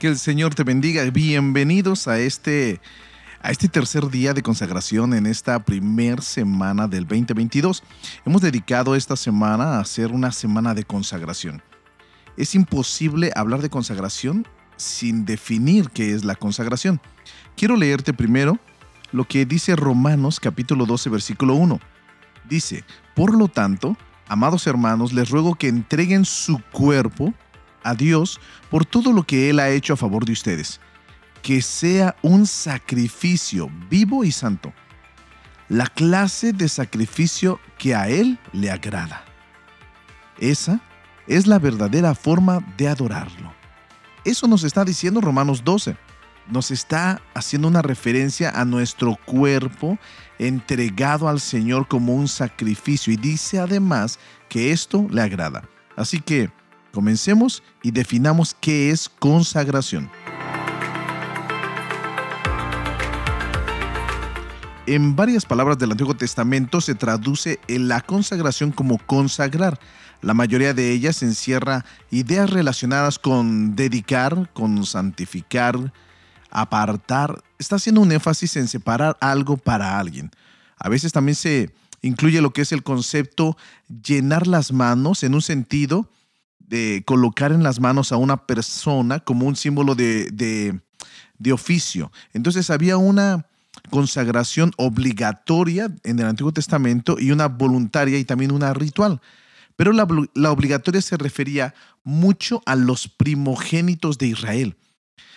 Que el Señor te bendiga. Bienvenidos a este, a este tercer día de consagración en esta primer semana del 2022. Hemos dedicado esta semana a hacer una semana de consagración. Es imposible hablar de consagración sin definir qué es la consagración. Quiero leerte primero lo que dice Romanos capítulo 12 versículo 1. Dice, por lo tanto, amados hermanos, les ruego que entreguen su cuerpo a Dios por todo lo que Él ha hecho a favor de ustedes. Que sea un sacrificio vivo y santo. La clase de sacrificio que a Él le agrada. Esa es la verdadera forma de adorarlo. Eso nos está diciendo Romanos 12. Nos está haciendo una referencia a nuestro cuerpo entregado al Señor como un sacrificio y dice además que esto le agrada. Así que Comencemos y definamos qué es consagración. En varias palabras del Antiguo Testamento se traduce en la consagración como consagrar. La mayoría de ellas encierra ideas relacionadas con dedicar, con santificar, apartar. Está haciendo un énfasis en separar algo para alguien. A veces también se incluye lo que es el concepto llenar las manos en un sentido de colocar en las manos a una persona como un símbolo de, oficio. Entonces había una consagración obligatoria en el Antiguo Testamento y una voluntaria y también una ritual. Pero la, la, obligatoria se refería mucho a los primogénitos de Israel.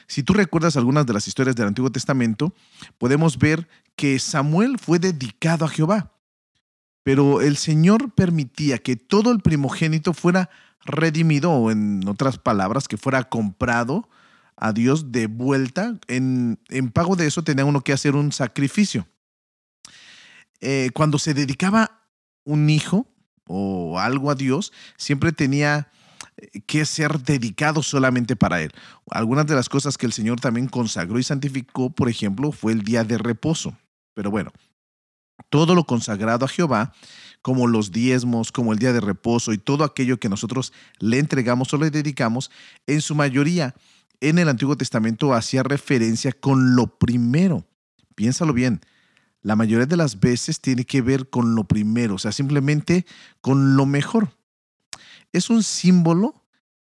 Si tú recuerdas algunas de las historias del Antiguo Testamento, podemos ver que Samuel fue dedicado a Jehová, pero el Señor permitía que todo el primogénito fuera redimido, o en otras palabras, que fuera comprado a Dios de vuelta. En, pago de eso tenía uno que hacer un sacrificio. Eh, cuando se dedicaba un hijo o algo a Dios, siempre tenía eh, que ser dedicado solamente para Él. Algunas de las cosas que el Señor también consagró y santificó, por ejemplo, fue el día de reposo. Pero bueno, todo lo consagrado a Jehová como los diezmos, como el día de reposo y todo aquello que nosotros le entregamos o le dedicamos, en su mayoría en el Antiguo Testamento hacía referencia con lo primero. Piénsalo bien, la mayoría de las veces tiene que ver con lo primero, o sea, simplemente con lo mejor. Es un símbolo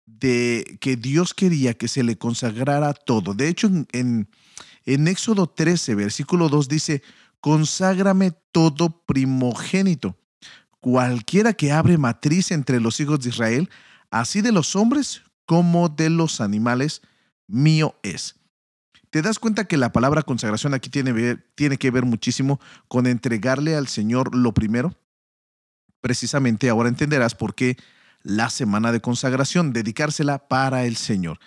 de que Dios quería que se le consagrara todo. De hecho, en, Éxodo 13, versículo 2 dice, conságrame todo primogénito cualquiera que abre matriz entre los hijos de Israel, así de los hombres como de los animales, mío es. ¿Te das cuenta que la palabra consagración aquí tiene, tiene que ver muchísimo con entregarle al Señor lo primero? Precisamente ahora entenderás por qué la semana de consagración, dedicársela para el Señor.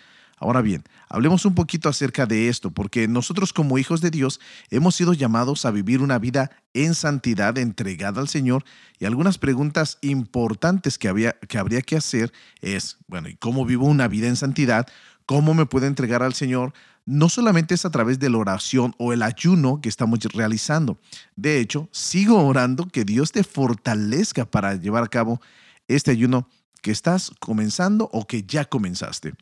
Ahora bien, hablemos un poquito acerca de esto, porque nosotros como hijos de Dios hemos sido llamados a vivir una vida en santidad entregada al Señor y algunas preguntas importantes que, había, que habría que hacer es, bueno, ¿y cómo vivo una vida en santidad? ¿Cómo me puedo entregar al Señor? No solamente es a través de la oración o el ayuno que estamos realizando. De hecho, sigo orando que Dios te fortalezca para llevar a cabo este ayuno que estás comenzando o que ya comenzaste.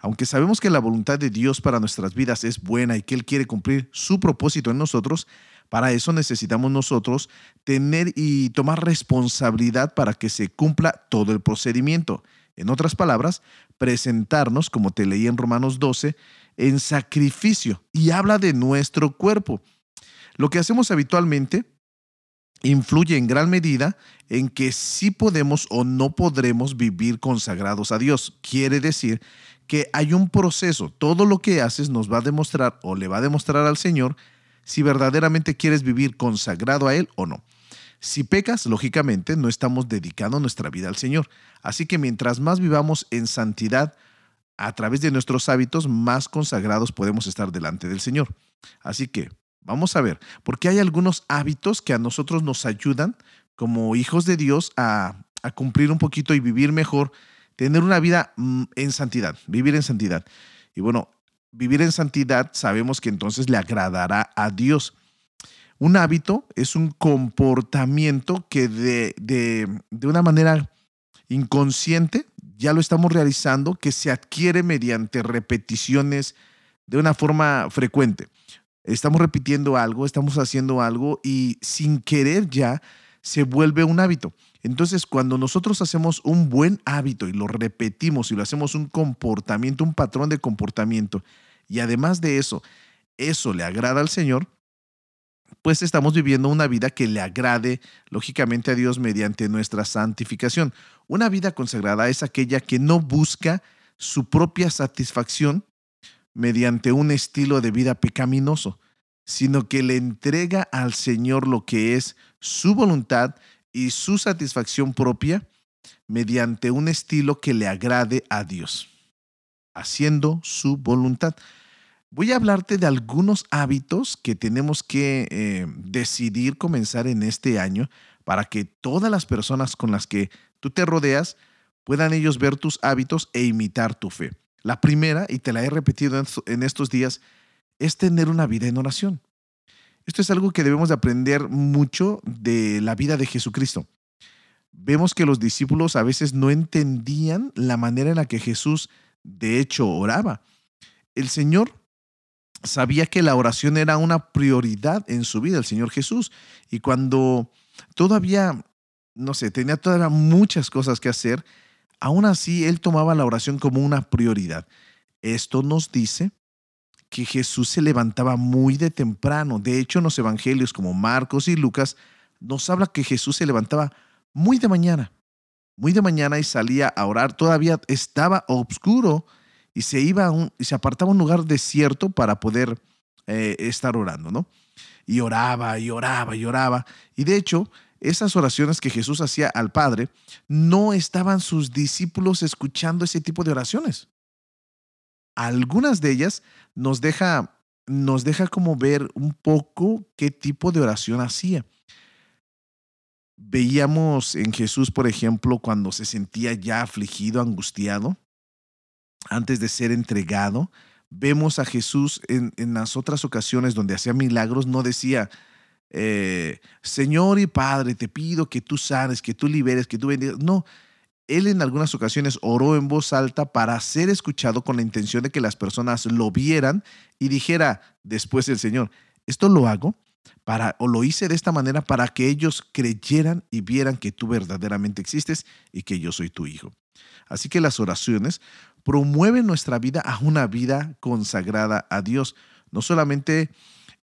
Aunque sabemos que la voluntad de Dios para nuestras vidas es buena y que Él quiere cumplir su propósito en nosotros, para eso necesitamos nosotros tener y tomar responsabilidad para que se cumpla todo el procedimiento. En otras palabras, presentarnos, como te leí en Romanos 12, en sacrificio y habla de nuestro cuerpo. Lo que hacemos habitualmente influye en gran medida en que sí podemos o no podremos vivir consagrados a Dios. Quiere decir que hay un proceso. Todo lo que haces nos va a demostrar o le va a demostrar al Señor si verdaderamente quieres vivir consagrado a Él o no. Si pecas, lógicamente, no estamos dedicando nuestra vida al Señor. Así que mientras más vivamos en santidad a través de nuestros hábitos, más consagrados podemos estar delante del Señor. Así que vamos a ver, porque hay algunos hábitos que a nosotros nos ayudan como hijos de Dios a, cumplir un poquito y vivir mejor tener una vida mm, en santidad, vivir en santidad. Y bueno, vivir en santidad sabemos que entonces le agradará a Dios. Un hábito es un comportamiento que de, de, de una manera inconsciente ya lo estamos realizando, que se adquiere mediante repeticiones de una forma frecuente. Estamos repitiendo algo, estamos haciendo algo y sin querer ya se vuelve un hábito. Entonces, cuando nosotros hacemos un buen hábito y lo repetimos y lo hacemos un comportamiento, un patrón de comportamiento, y además de eso, eso le agrada al Señor, pues estamos viviendo una vida que le agrade, lógicamente, a Dios mediante nuestra santificación. Una vida consagrada es aquella que no busca su propia satisfacción mediante un estilo de vida pecaminoso, sino que le entrega al Señor lo que es su voluntad y su satisfacción propia mediante un estilo que le agrade a Dios, haciendo su voluntad. Voy a hablarte de algunos hábitos que tenemos que eh, decidir comenzar en este año para que todas las personas con las que tú te rodeas puedan ellos ver tus hábitos e imitar tu fe. La primera, y te la he repetido en estos días, es tener una vida en oración. Esto es algo que debemos de aprender mucho de la vida de Jesucristo. Vemos que los discípulos a veces no entendían la manera en la que Jesús de hecho oraba. El Señor sabía que la oración era una prioridad en su vida, el Señor Jesús. Y cuando todavía, no sé, tenía todavía muchas cosas que hacer, aún así él tomaba la oración como una prioridad. Esto nos dice que Jesús se levantaba muy de temprano. De hecho, en los evangelios como Marcos y Lucas nos habla que Jesús se levantaba muy de mañana, muy de mañana y salía a orar. Todavía estaba oscuro y se iba un, y se apartaba a un lugar desierto para poder eh, estar orando, ¿no? Y oraba y oraba y oraba. Y de hecho, esas oraciones que Jesús hacía al Padre, no estaban sus discípulos escuchando ese tipo de oraciones. Algunas de ellas nos deja, nos deja como ver un poco qué tipo de oración hacía. Veíamos en Jesús, por ejemplo, cuando se sentía ya afligido, angustiado, antes de ser entregado. Vemos a Jesús en, las otras ocasiones donde hacía milagros, no decía, eh, Señor y Padre, te pido que tú sanes, que tú liberes, que tú bendigas. No, él en algunas ocasiones oró en voz alta para ser escuchado con la intención de que las personas lo vieran y dijera después el Señor, esto lo hago para, o lo hice de esta manera para que ellos creyeran y vieran que tú verdaderamente existes y que yo soy tu hijo. Así que las oraciones promueve nuestra vida a una vida consagrada a Dios. No solamente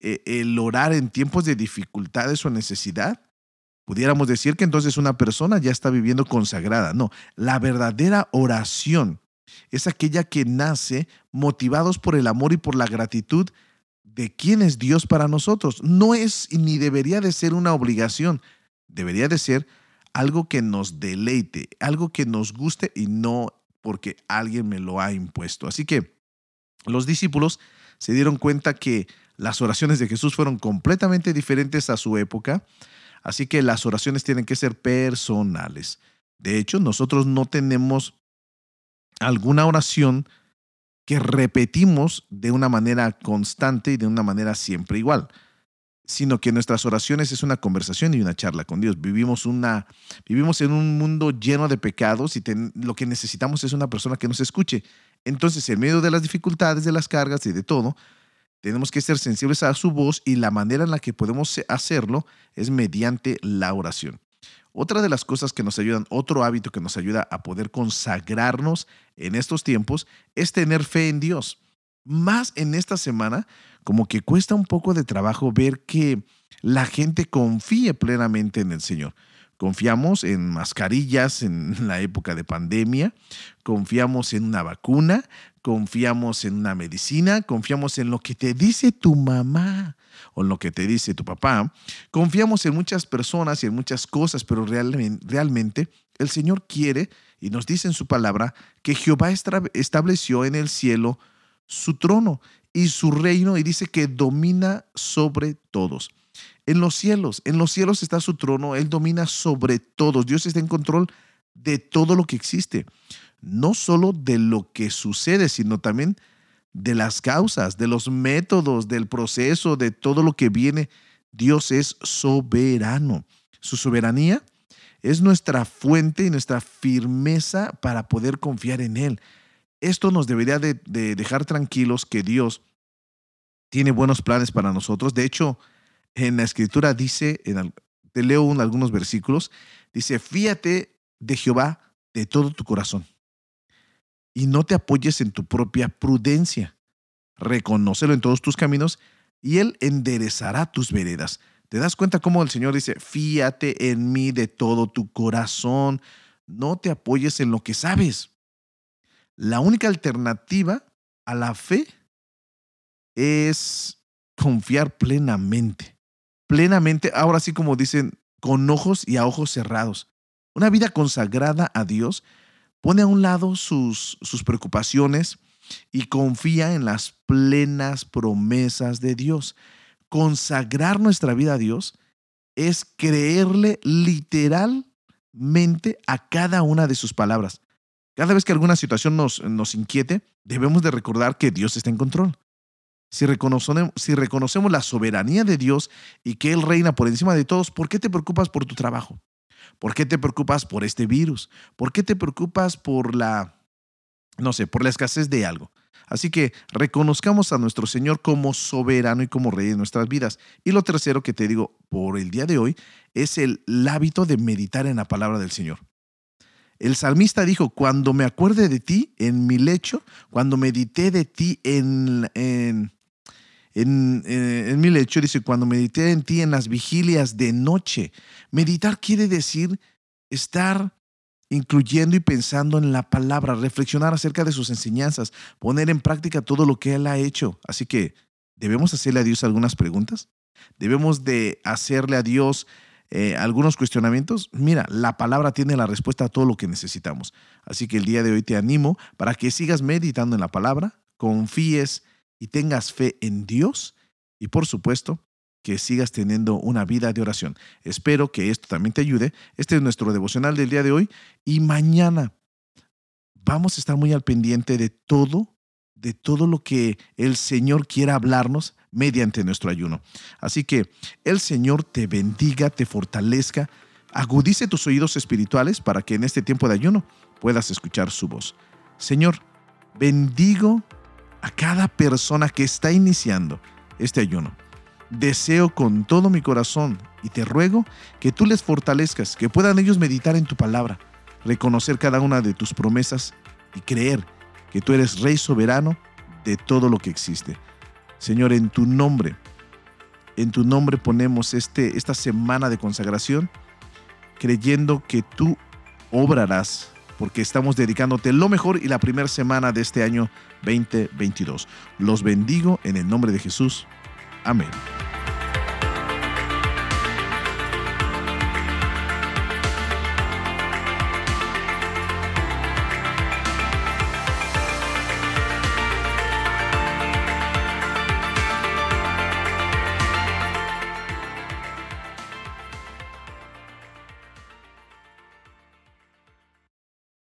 eh, el orar en tiempos de dificultades o necesidad, pudiéramos decir que entonces una persona ya está viviendo consagrada. No, la verdadera oración es aquella que nace motivados por el amor y por la gratitud de quién es Dios para nosotros. No es ni debería de ser una obligación, debería de ser algo que nos deleite, algo que nos guste y no porque alguien me lo ha impuesto. Así que los discípulos se dieron cuenta que las oraciones de Jesús fueron completamente diferentes a su época, así que las oraciones tienen que ser personales. De hecho, nosotros no tenemos alguna oración que repetimos de una manera constante y de una manera siempre igual sino que nuestras oraciones es una conversación y una charla con Dios. Vivimos, una, vivimos en un mundo lleno de pecados y lo que necesitamos es una persona que nos escuche. Entonces, en medio de las dificultades, de las cargas y de todo, tenemos que ser sensibles a su voz y la manera en la que podemos hacerlo es mediante la oración. Otra de las cosas que nos ayudan, otro hábito que nos ayuda a poder consagrarnos en estos tiempos es tener fe en Dios. Más en esta semana como que cuesta un poco de trabajo ver que la gente confíe plenamente en el Señor. Confiamos en mascarillas en la época de pandemia, confiamos en una vacuna, confiamos en una medicina, confiamos en lo que te dice tu mamá o en lo que te dice tu papá, confiamos en muchas personas y en muchas cosas, pero realmente, el Señor quiere y nos dice en su palabra que Jehová estableció en el cielo su trono y su reino y dice que domina sobre todos. En los cielos, en los cielos está su trono, Él domina sobre todos. Dios está en control de todo lo que existe. No solo de lo que sucede, sino también de las causas, de los métodos, del proceso, de todo lo que viene. Dios es soberano. Su soberanía es nuestra fuente y nuestra firmeza para poder confiar en Él. Esto nos debería de, dejar tranquilos que Dios tiene buenos planes para nosotros. De hecho, en la escritura dice, en te leo algunos versículos, dice, fíate de Jehová de todo tu corazón y no te apoyes en tu propia prudencia. Reconócelo en todos tus caminos y Él enderezará tus veredas. ¿Te das cuenta cómo el Señor dice, fíate en mí de todo tu corazón, no te apoyes en lo que sabes? La única alternativa a la fe es confiar plenamente. Plenamente, ahora sí como dicen, con ojos y a ojos cerrados. Una vida consagrada a Dios pone a un lado sus, sus preocupaciones y confía en las plenas promesas de Dios. Consagrar nuestra vida a Dios es creerle literalmente a cada una de sus palabras. Cada vez que alguna situación nos, nos inquiete, debemos de recordar que Dios está en control. Si reconocemos, si reconocemos la soberanía de Dios y que Él reina por encima de todos, ¿por qué te preocupas por tu trabajo? ¿Por qué te preocupas por este virus? ¿Por qué te preocupas por la, no sé, por la escasez de algo? Así que reconozcamos a nuestro Señor como soberano y como rey de nuestras vidas. Y lo tercero que te digo por el día de hoy es el, hábito de meditar en la palabra del Señor. El salmista dijo, cuando me acuerde de ti en mi lecho, cuando medité de ti en, en, en, mi lecho, dice, cuando medité en ti en las vigilias de noche. Meditar quiere decir estar incluyendo y pensando en la palabra, reflexionar acerca de sus enseñanzas, poner en práctica todo lo que Él ha hecho. Así que, ¿debemos hacerle a Dios algunas preguntas? ¿Debemos de hacerle a Dios eh, algunos cuestionamientos? Mira, la palabra tiene la respuesta a todo lo que necesitamos. Así que el día de hoy te animo para que sigas meditando en la palabra, confíes y tengas fe en Dios y por supuesto que sigas teniendo una vida de oración. Espero que esto también te ayude. Este es nuestro devocional del día de hoy y mañana vamos a estar muy al pendiente de todo, de todo lo que el Señor quiera hablarnos mediante nuestro ayuno. Así que el Señor te bendiga, te fortalezca, agudice tus oídos espirituales para que en este tiempo de ayuno puedas escuchar su voz. Señor, bendigo a cada persona que está iniciando este ayuno. Deseo con todo mi corazón y te ruego que tú les fortalezcas, que puedan ellos meditar en tu palabra, reconocer cada una de tus promesas y creer que tú eres Rey soberano de todo lo que existe. Señor, en tu nombre, en tu nombre ponemos este, esta semana de consagración, creyendo que tú obrarás porque estamos dedicándote lo mejor y la primera semana de este año 2022. Los bendigo en el nombre de Jesús. Amén.